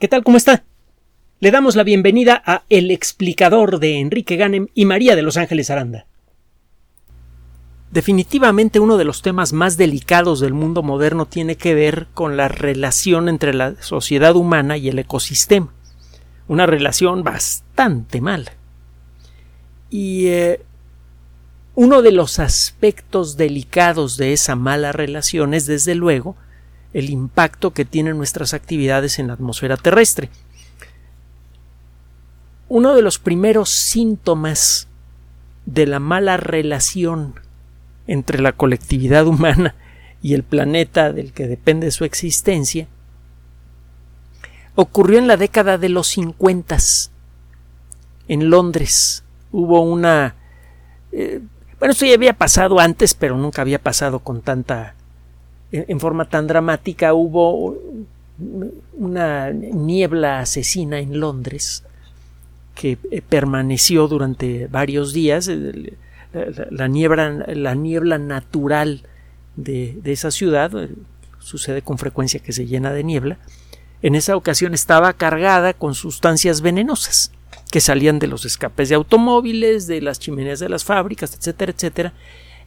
¿Qué tal? ¿Cómo está? Le damos la bienvenida a El explicador de Enrique Ganem y María de Los Ángeles Aranda. Definitivamente uno de los temas más delicados del mundo moderno tiene que ver con la relación entre la sociedad humana y el ecosistema. Una relación bastante mala. Y eh, uno de los aspectos delicados de esa mala relación es, desde luego, el impacto que tienen nuestras actividades en la atmósfera terrestre. Uno de los primeros síntomas de la mala relación entre la colectividad humana y el planeta del que depende su existencia ocurrió en la década de los 50 en Londres. Hubo una. Eh, bueno, esto ya había pasado antes, pero nunca había pasado con tanta en forma tan dramática hubo una niebla asesina en Londres que eh, permaneció durante varios días. La niebla, la niebla natural de, de, esa ciudad eh, sucede con frecuencia que se llena de niebla. En esa ocasión estaba cargada con sustancias venenosas que salían de los escapes de automóviles, de las chimeneas de las fábricas, etcétera, etcétera.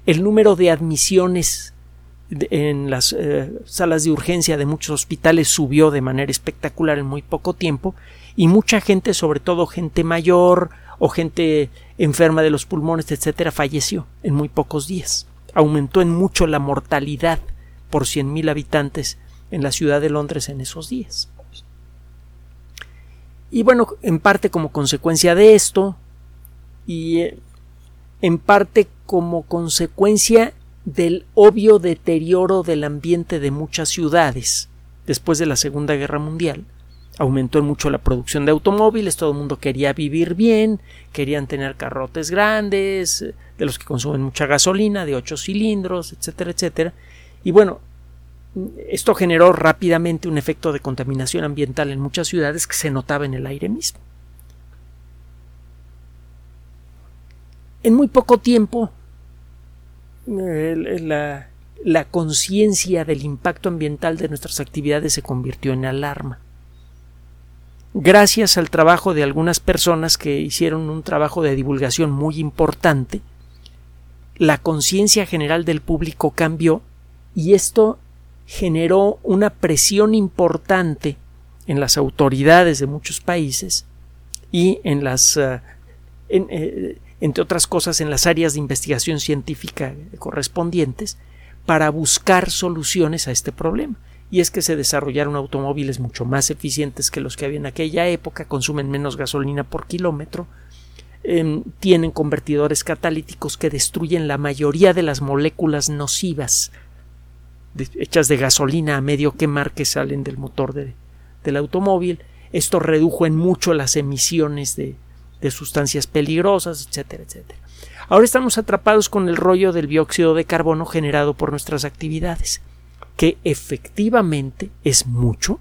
El número de admisiones en las eh, salas de urgencia de muchos hospitales subió de manera espectacular en muy poco tiempo y mucha gente, sobre todo gente mayor o gente enferma de los pulmones, etcétera, falleció en muy pocos días. Aumentó en mucho la mortalidad por cien mil habitantes en la ciudad de Londres en esos días. Y bueno, en parte como consecuencia de esto y eh, en parte como consecuencia del obvio deterioro del ambiente de muchas ciudades después de la Segunda Guerra Mundial. Aumentó mucho la producción de automóviles, todo el mundo quería vivir bien, querían tener carrotes grandes, de los que consumen mucha gasolina, de ocho cilindros, etcétera, etcétera. Y bueno, esto generó rápidamente un efecto de contaminación ambiental en muchas ciudades que se notaba en el aire mismo. En muy poco tiempo, la, conciencia del impacto ambiental de nuestras actividades se convirtió en alarma. Gracias al trabajo de algunas personas que hicieron un trabajo de divulgación muy importante, la conciencia general del público cambió y esto generó una presión importante en las autoridades de muchos países y en las en, eh, entre otras cosas en las áreas de investigación científica correspondientes, para buscar soluciones a este problema. Y es que se desarrollaron automóviles mucho más eficientes que los que había en aquella época, consumen menos gasolina por kilómetro, em, tienen convertidores catalíticos que destruyen la mayoría de las moléculas nocivas hechas de gasolina a medio quemar que salen del motor del automóvil. Esto redujo en mucho las emisiones de, de sustancias peligrosas, etcétera, etcétera. Ahora estamos atrapados con el rollo del dióxido de carbono generado por nuestras actividades, que efectivamente es mucho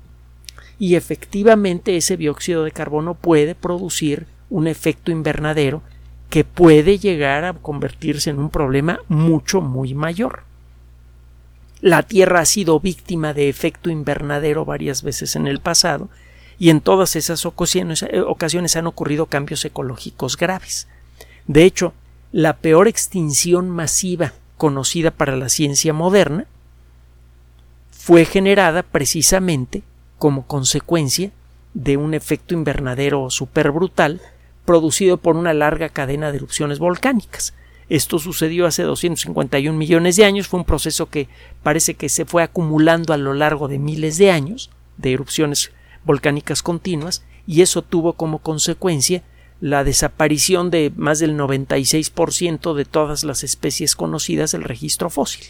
y efectivamente ese dióxido de carbono puede producir un efecto invernadero que puede llegar a convertirse en un problema mucho, muy mayor. La Tierra ha sido víctima de efecto invernadero varias veces en el pasado y en todas esas ocasiones, han ocurrido cambios ecológicos graves. De hecho, la peor extinción masiva conocida para la ciencia moderna fue generada precisamente como consecuencia de un efecto invernadero super brutal producido por una larga cadena de erupciones volcánicas. Esto sucedió hace 251 millones de años, fue un proceso que parece que se fue acumulando a lo largo de miles de años de erupciones volcánicas continuas y eso tuvo como consecuencia la desaparición de más del 96% de todas las especies conocidas del registro fósil.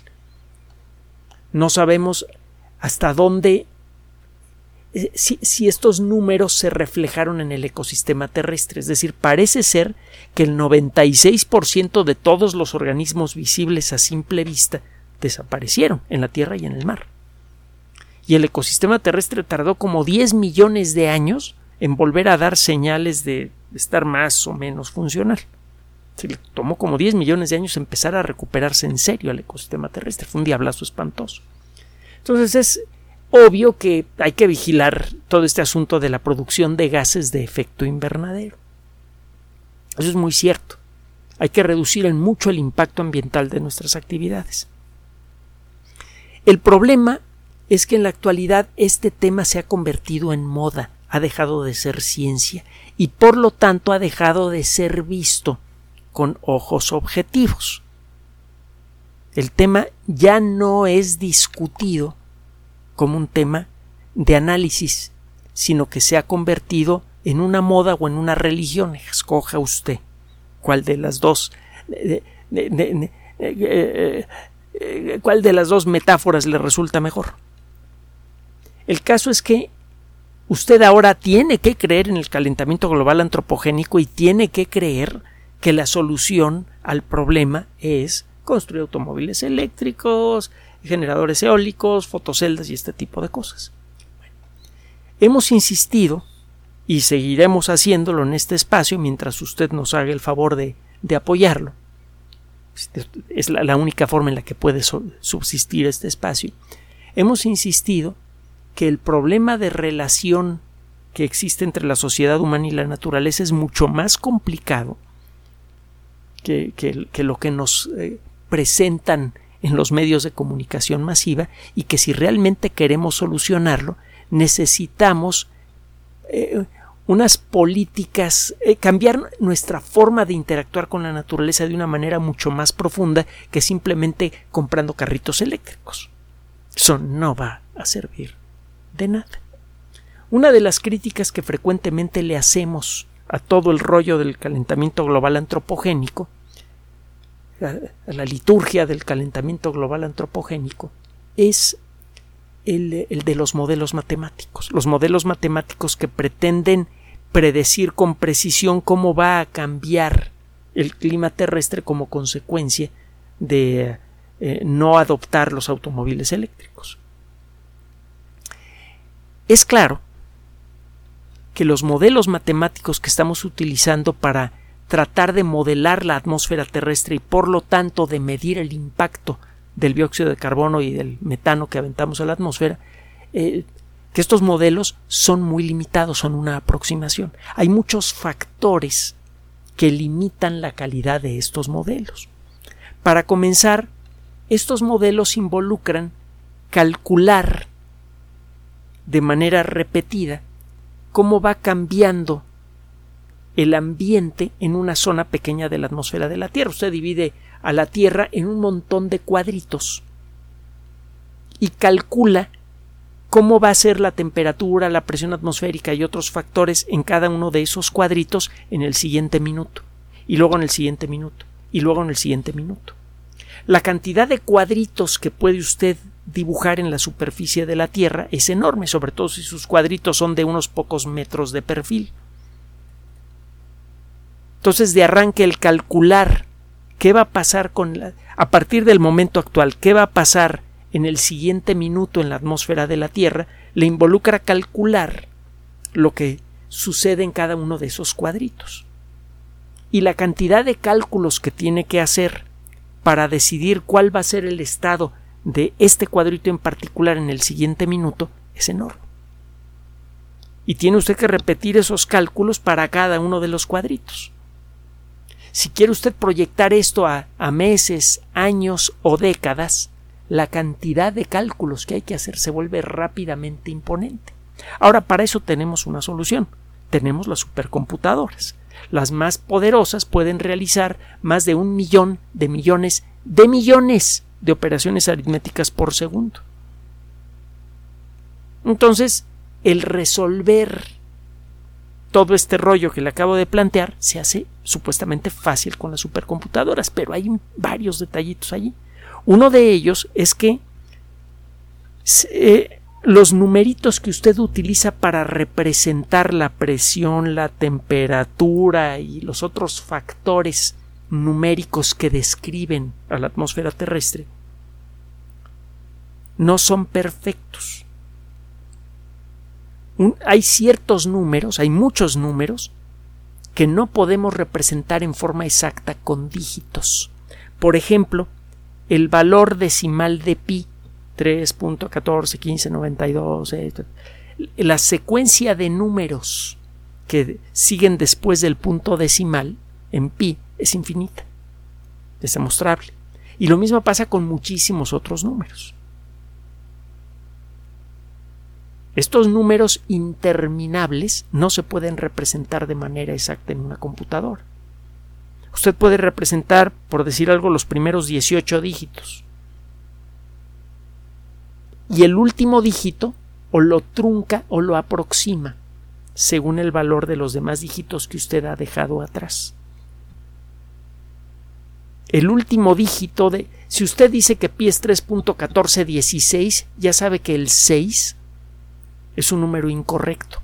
No sabemos hasta dónde eh, si, si, estos números se reflejaron en el ecosistema terrestre. Es decir, parece ser que el 96% de todos los organismos visibles a simple vista desaparecieron en la Tierra y en el mar y el ecosistema terrestre tardó como 10 millones de años en volver a dar señales de estar más o menos funcional. Se tomó como 10 millones de años empezar a recuperarse en serio el ecosistema terrestre. Fue un diablazo espantoso. Entonces es obvio que hay que vigilar todo este asunto de la producción de gases de efecto invernadero. Eso es muy cierto. Hay que reducir en mucho el impacto ambiental de nuestras actividades. El problema es que en la actualidad este tema se ha convertido en moda, ha dejado de ser ciencia y por lo tanto ha dejado de ser visto con ojos objetivos. El tema ya no es discutido como un tema de análisis, sino que se ha convertido en una moda o en una religión. Escoja usted cuál de las dos. cuál de las dos metáforas le resulta mejor. El caso es que usted ahora tiene que creer en el calentamiento global antropogénico y tiene que creer que la solución al problema es construir automóviles eléctricos, generadores eólicos, fotoceldas y este tipo de cosas. hemos insistido y seguiremos haciéndolo en este espacio mientras usted nos haga el favor de, apoyarlo. Es la, la, única forma en la que puede subsistir este espacio. Hemos insistido que el problema de relación que existe entre la sociedad humana y la naturaleza es mucho más complicado que, lo que nos eh, presentan en los medios de comunicación masiva y que si realmente queremos solucionarlo necesitamos eh, unas políticas, eh, cambiar nuestra forma de interactuar con la naturaleza de una manera mucho más profunda que simplemente comprando carritos eléctricos. Eso no va a servir de nada. Una de las críticas que frecuentemente le hacemos a todo el rollo del calentamiento global antropogénico, a la liturgia del calentamiento global antropogénico, es el, de los modelos matemáticos. Los modelos matemáticos que pretenden predecir con precisión cómo va a cambiar el clima terrestre como consecuencia de eh, no adoptar los automóviles eléctricos. Es claro que los modelos matemáticos que estamos utilizando para tratar de modelar la atmósfera terrestre y por lo tanto de medir el impacto del dióxido de carbono y del metano que aventamos a la atmósfera, eh, que estos modelos son muy limitados, son una aproximación. Hay muchos factores que limitan la calidad de estos modelos. Para comenzar, estos modelos involucran calcular de manera repetida cómo va cambiando el ambiente en una zona pequeña de la atmósfera de la Tierra. Usted divide a la Tierra en un montón de cuadritos y calcula cómo va a ser la temperatura, la presión atmosférica y otros factores en cada uno de esos cuadritos en el siguiente minuto, y luego en el siguiente minuto, y luego en el siguiente minuto. La cantidad de cuadritos que puede usted dibujar en la superficie de la Tierra es enorme, sobre todo si sus cuadritos son de unos pocos metros de perfil. Entonces, de arranque el calcular qué va a pasar con a partir del momento actual, qué va a pasar en el siguiente minuto en la atmósfera de la Tierra, le involucra calcular lo que sucede en cada uno de esos cuadritos. Y la cantidad de cálculos que tiene que hacer para decidir cuál va a ser el estado de este cuadrito en particular en el siguiente minuto es enorme. Y tiene usted que repetir esos cálculos para cada uno de los cuadritos. Si quiere usted proyectar esto a, meses, años o décadas, la cantidad de cálculos que hay que hacer se vuelve rápidamente imponente. Ahora, para eso tenemos una solución. Tenemos las supercomputadoras. Las más poderosas pueden realizar más de un millón de millones de millones de operaciones aritméticas por segundo. Entonces, el resolver todo este rollo que le acabo de plantear se hace supuestamente fácil con las supercomputadoras, pero hay varios detallitos allí. Uno de ellos es que eh, los numeritos que usted utiliza para representar la presión, la temperatura y los otros factores numéricos que describen a la atmósfera terrestre no son perfectos. hay ciertos números, hay muchos números que no podemos representar en forma exacta con dígitos. Por ejemplo, el valor decimal de pi 3.141592. La secuencia de números que siguen después del punto decimal en pi es infinita. Es demostrable. Y lo mismo pasa con muchísimos otros números. Estos números interminables no se pueden representar de manera exacta en una computadora. Usted puede representar, por decir algo, los primeros 18 dígitos. Y el último dígito o lo trunca o lo aproxima según el valor de los demás dígitos que usted ha dejado atrás. El último dígito de... Si usted dice que pi es 3.1416, ya sabe que el 6 es un número incorrecto.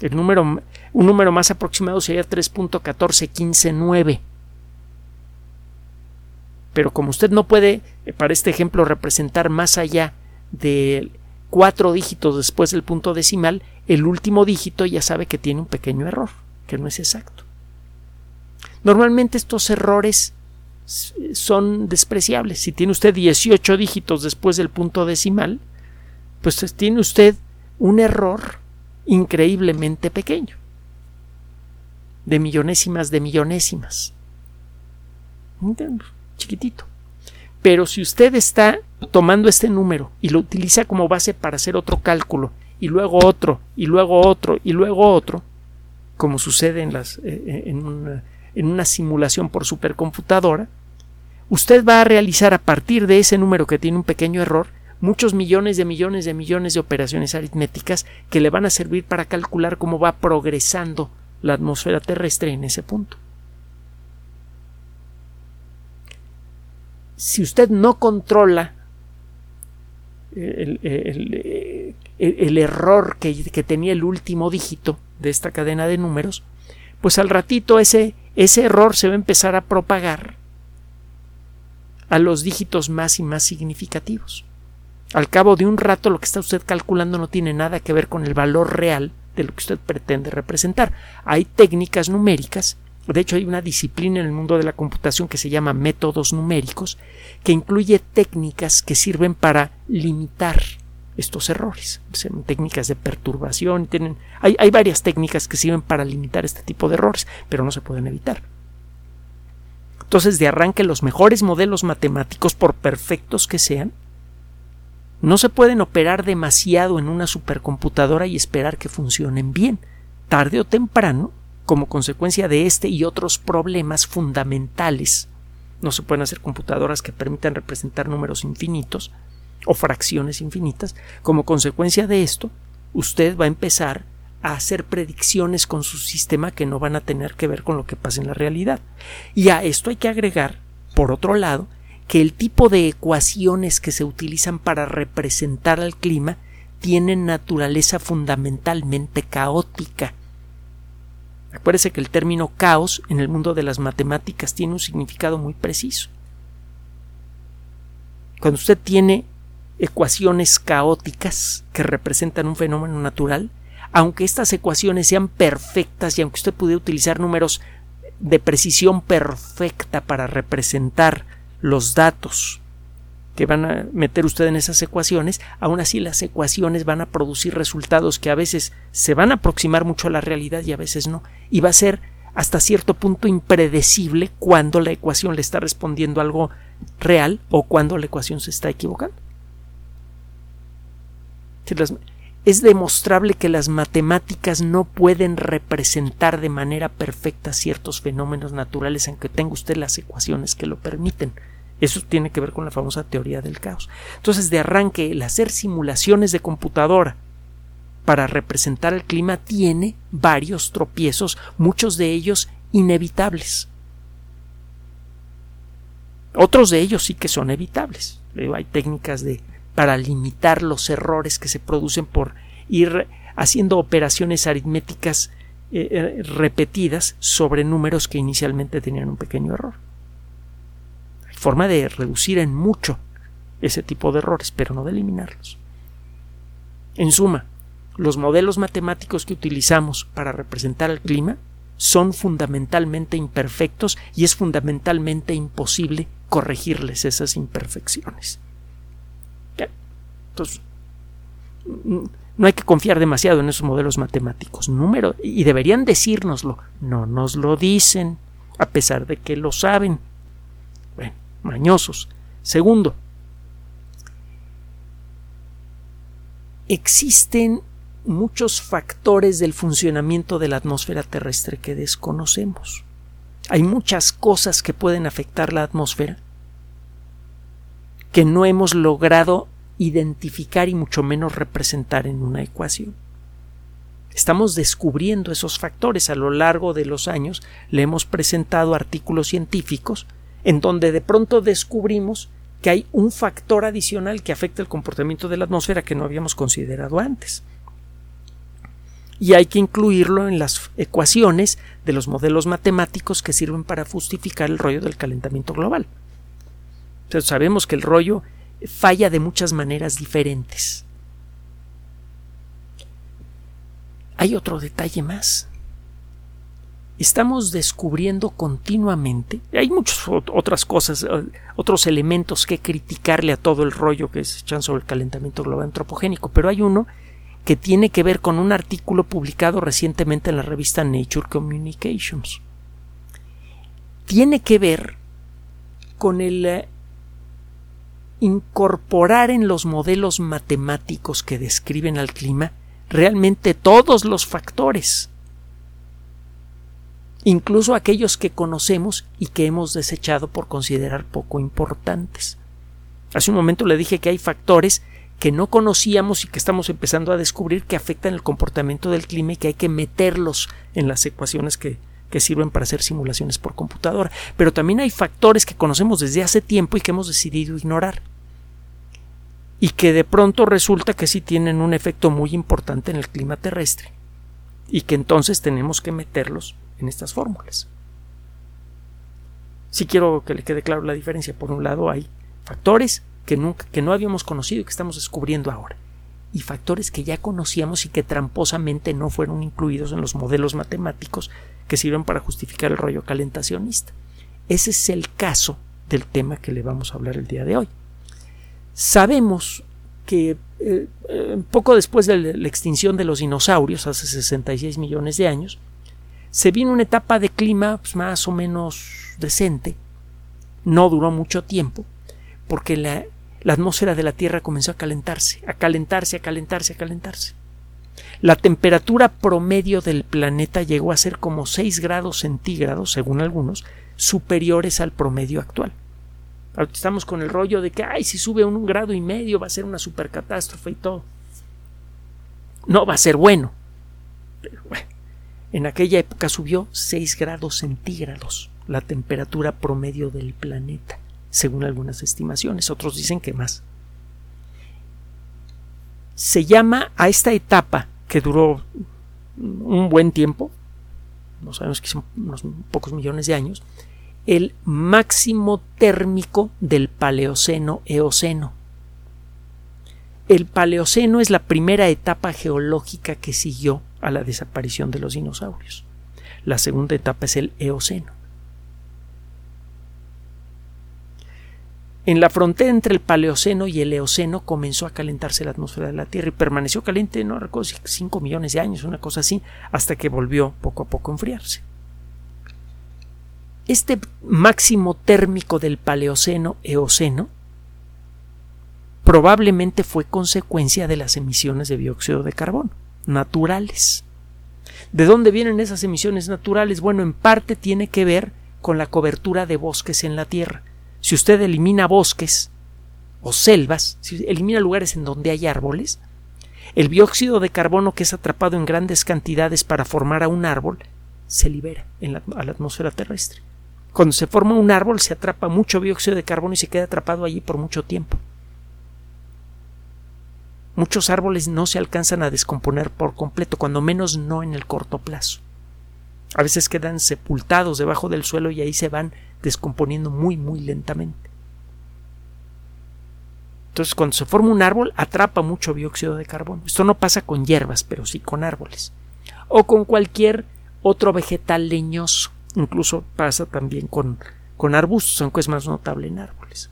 El número, un número más aproximado sería 3.14159. Pero como usted no puede, eh, para este ejemplo, representar más allá de cuatro dígitos después del punto decimal, el último dígito ya sabe que tiene un pequeño error, que no es exacto. Normalmente estos errores son despreciables. Si tiene usted 18 dígitos después del punto decimal, pues tiene usted un error increíblemente pequeño, de millonésimas de millonésimas. Chiquitito. Pero si usted está tomando este número y lo utiliza como base para hacer otro cálculo, y luego otro, y luego otro, y luego otro, como sucede en, las, eh, eh, en, en una simulación por supercomputadora, usted va a realizar a partir de ese número que tiene un pequeño error, muchos millones de millones de millones de operaciones aritméticas que le van a servir para calcular cómo va progresando la atmósfera terrestre en ese punto. Si usted no controla el, error que, que, tenía el último dígito de esta cadena de números, pues al ratito ese, ese error se va a empezar a propagar a los dígitos más y más significativos. Al cabo de un rato lo que está usted calculando no tiene nada que ver con el valor real de lo que usted pretende representar. Hay técnicas numéricas, de hecho hay una disciplina en el mundo de la computación que se llama métodos numéricos, que incluye técnicas que sirven para limitar estos errores. Son técnicas de perturbación, tienen, hay, hay varias técnicas que sirven para limitar este tipo de errores, pero no se pueden evitar. Entonces, de arranque, los mejores modelos matemáticos, por perfectos que sean, no se pueden operar demasiado en una supercomputadora y esperar que funcionen bien. Tarde o temprano, como consecuencia de este y otros problemas fundamentales, no se pueden hacer computadoras que permitan representar números infinitos o fracciones infinitas. Como consecuencia de esto, usted va a empezar a hacer predicciones con su sistema que no van a tener que ver con lo que pasa en la realidad. Y a esto hay que agregar, por otro lado, que el tipo de ecuaciones que se utilizan para representar al clima tienen naturaleza fundamentalmente caótica. Acuérdese que el término caos en el mundo de las matemáticas tiene un significado muy preciso. Cuando usted tiene ecuaciones caóticas que representan un fenómeno natural, aunque estas ecuaciones sean perfectas y aunque usted pudiera utilizar números de precisión perfecta para representar los datos que van a meter usted en esas ecuaciones, aún así las ecuaciones van a producir resultados que a veces se van a aproximar mucho a la realidad y a veces no. Y va a ser hasta cierto punto impredecible cuando la ecuación le está respondiendo algo real o cuando la ecuación se está equivocando. Es demostrable que las matemáticas no pueden representar de manera perfecta ciertos fenómenos naturales aunque tenga usted las ecuaciones que lo permiten. Eso tiene que ver con la famosa teoría del caos. Entonces, de arranque, el hacer simulaciones de computadora para representar el clima tiene varios tropiezos, muchos de ellos inevitables. Otros de ellos sí que son evitables. Hay técnicas de para limitar los errores que se producen por ir haciendo operaciones aritméticas eh, eh, repetidas sobre números que inicialmente tenían un pequeño error forma de reducir en mucho ese tipo de errores, pero no de eliminarlos. En suma, los modelos matemáticos que utilizamos para representar el clima son fundamentalmente imperfectos y es fundamentalmente imposible corregirles esas imperfecciones. Entonces, no hay que confiar demasiado en esos modelos matemáticos. Número, y deberían decírnoslo. No nos lo dicen, a pesar de que lo saben. Bueno, mañosos. Segundo, existen muchos factores del funcionamiento de la atmósfera terrestre que desconocemos. Hay muchas cosas que pueden afectar la atmósfera que no hemos logrado identificar y mucho menos representar en una ecuación. Estamos descubriendo esos factores a lo largo de los años. Le hemos presentado artículos científicos en donde de pronto descubrimos que hay un factor adicional que afecta el comportamiento de la atmósfera que no habíamos considerado antes. Y hay que incluirlo en las ecuaciones de los modelos matemáticos que sirven para justificar el rollo del calentamiento global. Sabemos que el rollo falla de muchas maneras diferentes. Hay otro detalle más. Estamos descubriendo continuamente, hay muchas otras cosas, eh, otros elementos que criticarle a todo el rollo que se echan sobre el calentamiento global antropogénico, pero hay uno que tiene que ver con un artículo publicado recientemente en la revista Nature Communications. Tiene que ver con el eh, incorporar en los modelos matemáticos que describen al clima realmente todos los factores, incluso aquellos que conocemos y que hemos desechado por considerar poco importantes. Hace un momento le dije que hay factores que no conocíamos y que estamos empezando a descubrir que afectan el comportamiento del clima y que hay que meterlos en las ecuaciones que, que sirven para hacer simulaciones por computadora. Pero también hay factores que conocemos desde hace tiempo y que hemos decidido ignorar y que de pronto resulta que sí tienen un efecto muy importante en el clima terrestre y que entonces tenemos que meterlos en estas fórmulas. Si quiero que le quede claro la diferencia. Por un lado hay factores que nunca que no habíamos conocido y que estamos descubriendo ahora y factores que ya conocíamos y que tramposamente no fueron incluidos en los modelos matemáticos que sirven para justificar el rollo calentacionista. Ese es el caso del tema que le vamos a hablar el día de hoy. Sabemos que eh, eh, poco después de la extinción de los dinosaurios, hace 66 millones de años, se vino una etapa de clima pues, más o menos decente. No duró mucho tiempo, porque la, la atmósfera de la Tierra comenzó a calentarse, a calentarse, a calentarse, a calentarse. La temperatura promedio del planeta llegó a ser como 6 grados centígrados, según algunos, superiores al promedio actual. Estamos con el rollo de que, ay, si sube un, grado y medio va a ser una supercatástrofe y todo. No va a ser bueno. Pero bueno, en aquella época subió 6 grados centígrados la temperatura promedio del planeta, según algunas estimaciones. Otros dicen que más. Se llama a esta etapa que duró un buen tiempo, no sabemos que son unos pocos millones de años, el máximo térmico del Paleoceno-Eoceno. El Paleoceno es la primera etapa geológica que siguió a la desaparición de los dinosaurios. La segunda etapa es el Eoceno. En la frontera entre el Paleoceno y el Eoceno comenzó a calentarse la atmósfera de la Tierra y permaneció caliente, no recuerdo si 5 millones de años, una cosa así, hasta que volvió poco a poco a enfriarse. Este máximo térmico del Paleoceno-Eoceno probablemente fue consecuencia de las emisiones de dióxido de carbono naturales. ¿De dónde vienen esas emisiones naturales? Bueno, en parte tiene que ver con la cobertura de bosques en la Tierra. Si usted elimina bosques o selvas, si elimina lugares en donde hay árboles, el dióxido de carbono que es atrapado en grandes cantidades para formar a un árbol se libera a la atmósfera terrestre. Cuando se forma un árbol se atrapa mucho dióxido de carbono y se queda atrapado allí por mucho tiempo. Muchos árboles no se alcanzan a descomponer por completo, cuando menos no en el corto plazo. A veces quedan sepultados debajo del suelo y ahí se van descomponiendo muy muy lentamente. Entonces, cuando se forma un árbol, atrapa mucho dióxido de carbono. Esto no pasa con hierbas, pero sí con árboles. O con cualquier otro vegetal leñoso. Incluso pasa también con, con arbustos, aunque es más notable en árboles.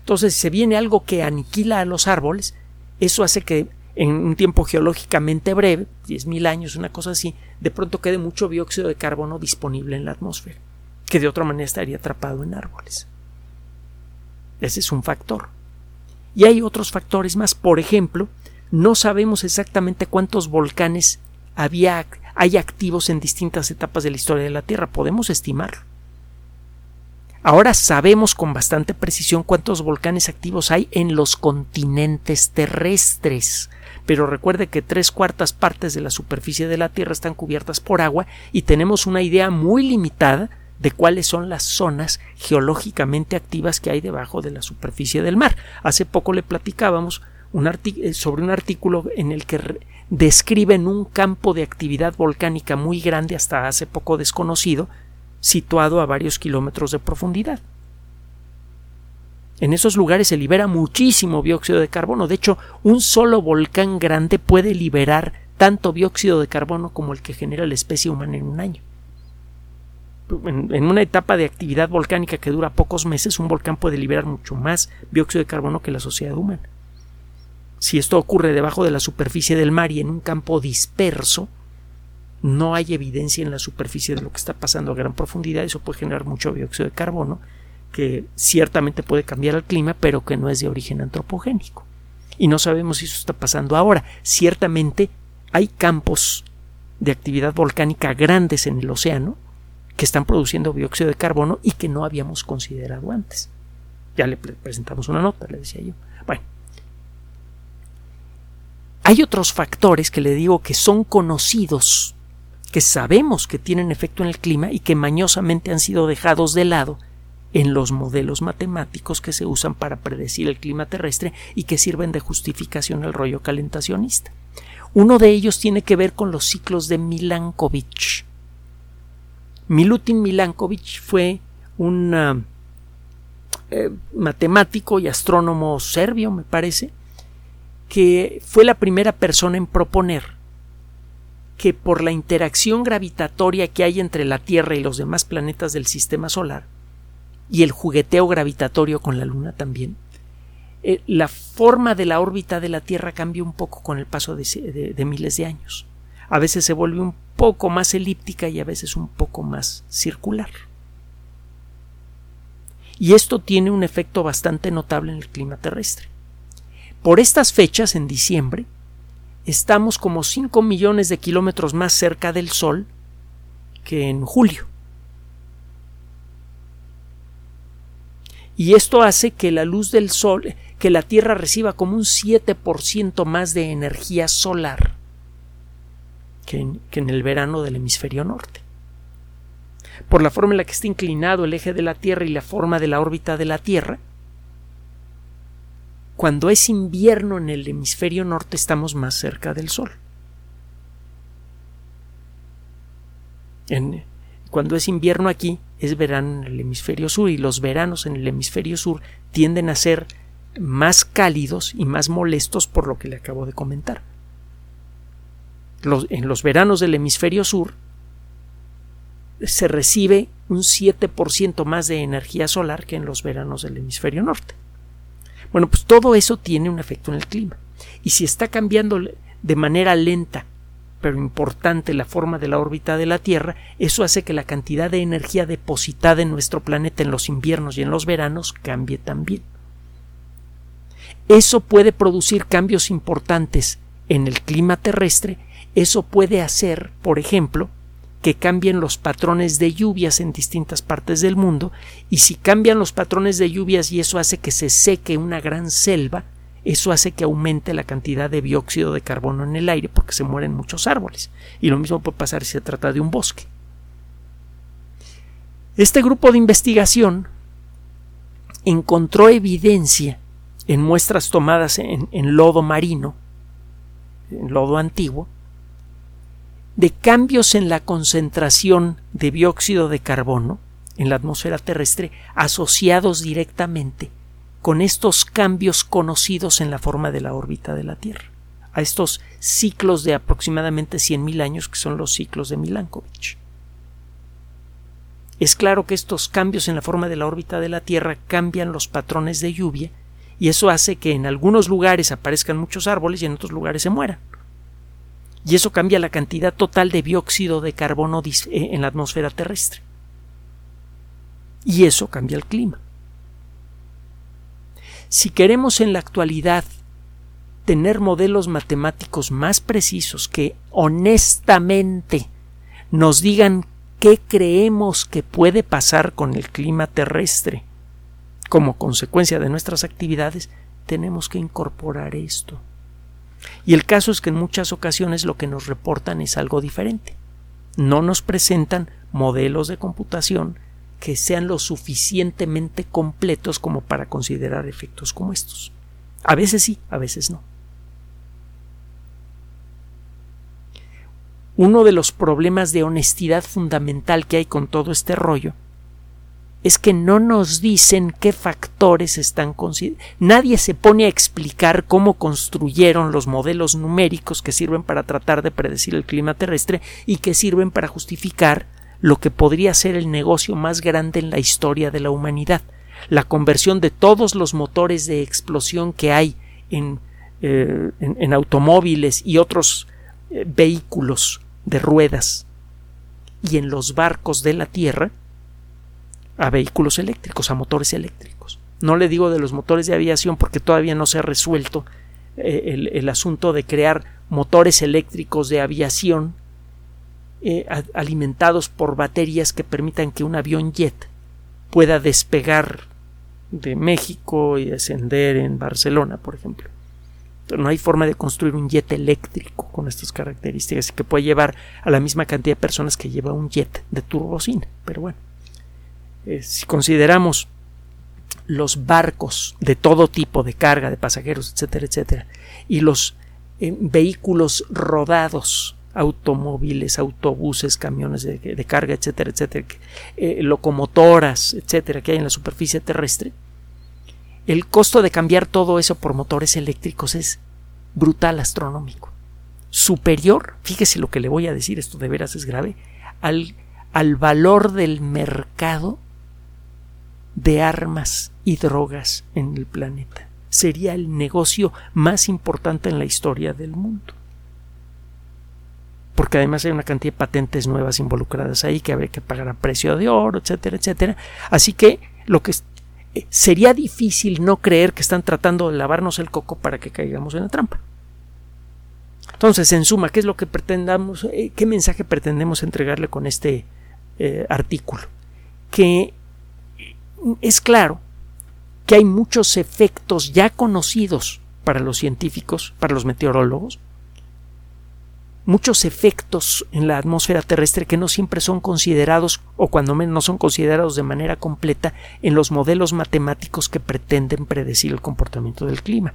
Entonces, si se viene algo que aniquila a los árboles, eso hace que en un tiempo geológicamente breve, 10.000 años, una cosa así, de pronto quede mucho dióxido de carbono disponible en la atmósfera, que de otra manera estaría atrapado en árboles. Ese es un factor. Y hay otros factores más. Por ejemplo, no sabemos exactamente cuántos volcanes había, hay activos en distintas etapas de la historia de la Tierra. Podemos estimarlo. Ahora sabemos con bastante precisión cuántos volcanes activos hay en los continentes terrestres. Pero recuerde que tres cuartas partes de la superficie de la Tierra están cubiertas por agua y tenemos una idea muy limitada de cuáles son las zonas geológicamente activas que hay debajo de la superficie del mar. Hace poco le platicábamos eh, sobre un artículo en el que describen un campo de actividad volcánica muy grande hasta hace poco desconocido, situado a varios kilómetros de profundidad. En esos lugares se libera muchísimo dióxido de carbono. De hecho, un solo volcán grande puede liberar tanto dióxido de carbono como el que genera la especie humana en un año en, una etapa de actividad volcánica que dura pocos meses, un volcán puede liberar mucho más dióxido de carbono que la sociedad humana. Si esto ocurre debajo de la superficie del mar y en un campo disperso, no hay evidencia en la superficie de lo que está pasando a gran profundidad. Eso puede generar mucho dióxido de carbono, que ciertamente puede cambiar el clima, pero que no es de origen antropogénico. Y no sabemos si eso está pasando ahora. Ciertamente hay campos de actividad volcánica grandes en el océano que están produciendo dióxido de carbono y que no habíamos considerado antes. Ya le presentamos una nota, le decía yo. Hay otros factores que le digo que son conocidos, que sabemos que tienen efecto en el clima y que mañosamente han sido dejados de lado en los modelos matemáticos que se usan para predecir el clima terrestre y que sirven de justificación al rollo calentacionista. Uno de ellos tiene que ver con los ciclos de Milankovitch. Milutin Milankovitch fue un ah, eh, matemático y astrónomo serbio, me parece, que fue la primera persona en proponer que por la interacción gravitatoria que hay entre la Tierra y los demás planetas del sistema solar, y el jugueteo gravitatorio con la Luna también, eh, la forma de la órbita de la Tierra cambia un poco con el paso de miles de años. A veces se vuelve un poco más elíptica y a veces un poco más circular. Y esto tiene un efecto bastante notable en el clima terrestre. Por estas fechas, en diciembre, estamos como 5 millones de kilómetros más cerca del Sol que en julio. Y esto hace que la luz del Sol, que la Tierra reciba como un 7% más de energía solar que en, el verano del hemisferio norte. Por la forma en la que está inclinado el eje de la Tierra y la forma de la órbita de la Tierra, cuando es invierno en el hemisferio norte estamos más cerca del Sol. cuando es invierno aquí es verano en el hemisferio sur y los veranos en el hemisferio sur tienden a ser más cálidos y más molestos por lo que le acabo de comentar en los veranos del hemisferio sur se recibe un 7% más de energía solar que en los veranos del hemisferio norte. Bueno, pues todo eso tiene un efecto en el clima. Y si está cambiando de manera lenta, pero importante, la forma de la órbita de la Tierra, eso hace que la cantidad de energía depositada en nuestro planeta en los inviernos y en los veranos cambie también. Eso puede producir cambios importantes en el clima terrestre eso puede hacer, por ejemplo, que cambien los patrones de lluvias en distintas partes del mundo, y si cambian los patrones de lluvias y eso hace que se seque una gran selva, eso hace que aumente la cantidad de dióxido de carbono en el aire porque se mueren muchos árboles. Y lo mismo puede pasar si se trata de un bosque. Este grupo de investigación encontró evidencia en muestras tomadas en, en lodo marino, en lodo antiguo, de cambios en la concentración de dióxido de carbono en la atmósfera terrestre asociados directamente con estos cambios conocidos en la forma de la órbita de la Tierra, a estos ciclos de aproximadamente 100.000 años que son los ciclos de Milankovitch. es claro que estos cambios en la forma de la órbita de la Tierra cambian los patrones de lluvia y eso hace que en algunos lugares aparezcan muchos árboles y en otros lugares se mueran. Y eso cambia la cantidad total de dióxido de carbono eh, en la atmósfera terrestre. Y eso cambia el clima. Si queremos en la actualidad tener modelos matemáticos más precisos que honestamente nos digan qué creemos que puede pasar con el clima terrestre como consecuencia de nuestras actividades, tenemos que incorporar esto. Y el caso es que en muchas ocasiones lo que nos reportan es algo diferente. No nos presentan modelos de computación que sean lo suficientemente completos como para considerar efectos como estos. A veces sí, a veces no. Uno de los problemas de honestidad fundamental que hay con todo este rollo es que no nos dicen qué factores están considerados. Nadie se pone a explicar cómo construyeron los modelos numéricos que sirven para tratar de predecir el clima terrestre y que sirven para justificar lo que podría ser el negocio más grande en la historia de la humanidad, la conversión de todos los motores de explosión que hay en, eh, en, automóviles y otros eh, vehículos de ruedas y en los barcos de la Tierra a vehículos eléctricos, a motores eléctricos. No le digo de los motores de aviación porque todavía no se ha resuelto eh, el, asunto de crear motores eléctricos de aviación eh, alimentados por baterías que permitan que un avión jet pueda despegar de México y descender en Barcelona, por ejemplo. No hay forma de construir un jet eléctrico con estas características que puede llevar a la misma cantidad de personas que lleva un jet de turbocina. Pero bueno, eh, si consideramos los barcos de todo tipo de carga, de pasajeros, etcétera, etcétera, y los eh, vehículos rodados, automóviles, autobuses, camiones de, carga, etcétera, etcétera, eh, locomotoras, etcétera, que hay en la superficie terrestre, el costo de cambiar todo eso por motores eléctricos es brutal astronómico. Superior, fíjese lo que le voy a decir, esto de veras es grave, al, al valor del mercado de armas y drogas en el planeta. Sería el negocio más importante en la historia del mundo. Porque además hay una cantidad de patentes nuevas involucradas ahí que habría que pagar a precio de oro, etcétera, etcétera. Así que lo que eh, sería difícil no creer que están tratando de lavarnos el coco para que caigamos en la trampa. Entonces, en suma, ¿qué es lo que pretendamos, eh, qué mensaje pretendemos entregarle con este eh, artículo? Que es claro que hay muchos efectos ya conocidos para los científicos, para los meteorólogos, muchos efectos en la atmósfera terrestre que no siempre son considerados o cuando menos no son considerados de manera completa en los modelos matemáticos que pretenden predecir el comportamiento del clima.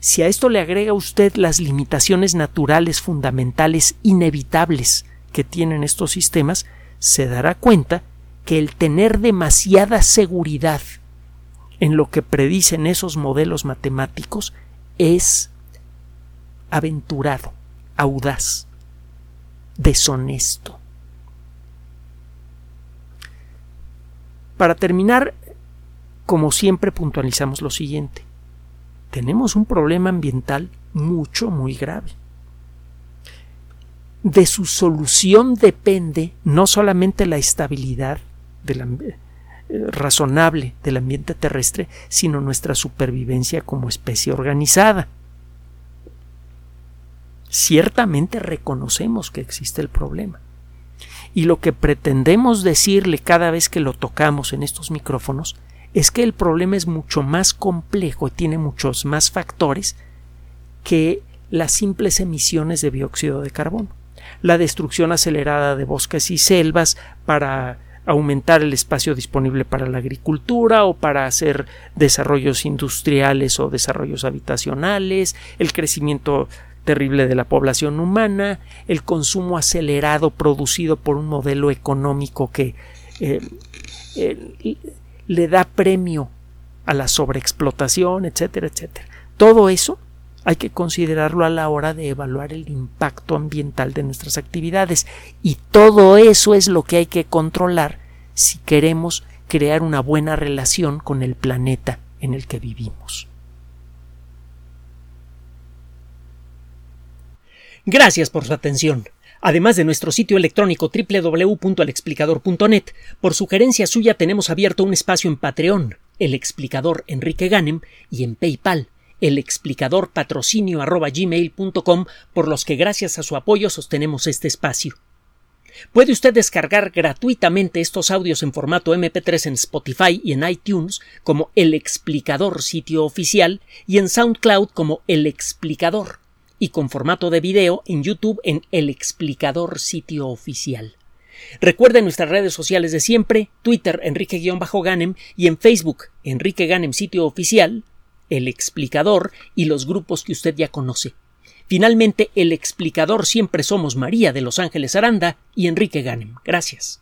Si a esto le agrega usted las limitaciones naturales fundamentales inevitables que tienen estos sistemas, se dará cuenta que el tener demasiada seguridad en lo que predicen esos modelos matemáticos es aventurado audaz, deshonesto. Para terminar, como siempre puntualizamos lo siguiente. Tenemos un problema ambiental mucho, muy grave. De su solución depende no solamente la estabilidad eh, razonable del ambiente terrestre, sino nuestra supervivencia como especie organizada ciertamente reconocemos que existe el problema. Y lo que pretendemos decirle cada vez que lo tocamos en estos micrófonos es que el problema es mucho más complejo y tiene muchos más factores que las simples emisiones de dióxido de carbono. La destrucción acelerada de bosques y selvas para aumentar el espacio disponible para la agricultura o para hacer desarrollos industriales o desarrollos habitacionales, el crecimiento terrible de la población humana, el consumo acelerado producido por un modelo económico que eh, eh, le da premio a la sobreexplotación, etcétera, etcétera. Todo eso hay que considerarlo a la hora de evaluar el impacto ambiental de nuestras actividades y todo eso es lo que hay que controlar si queremos crear una buena relación con el planeta en el que vivimos. Gracias por su atención. Además de nuestro sitio electrónico www.alexplicador.net, por sugerencia suya tenemos abierto un espacio en Patreon, el explicador Enrique Ganem, y en PayPal, el explicador patrocinio por los que gracias a su apoyo sostenemos este espacio. Puede usted descargar gratuitamente estos audios en formato MP3 en Spotify y en iTunes como El Explicador sitio oficial y en SoundCloud como El Explicador y con formato de video en YouTube en El Explicador sitio oficial. Recuerde nuestras redes sociales de siempre, Twitter Enrique-Ganem y en Facebook Enrique Ganem sitio oficial, El Explicador y los grupos que usted ya conoce. Finalmente, el explicador siempre somos María de Los Ángeles Aranda y Enrique Ganem. Gracias.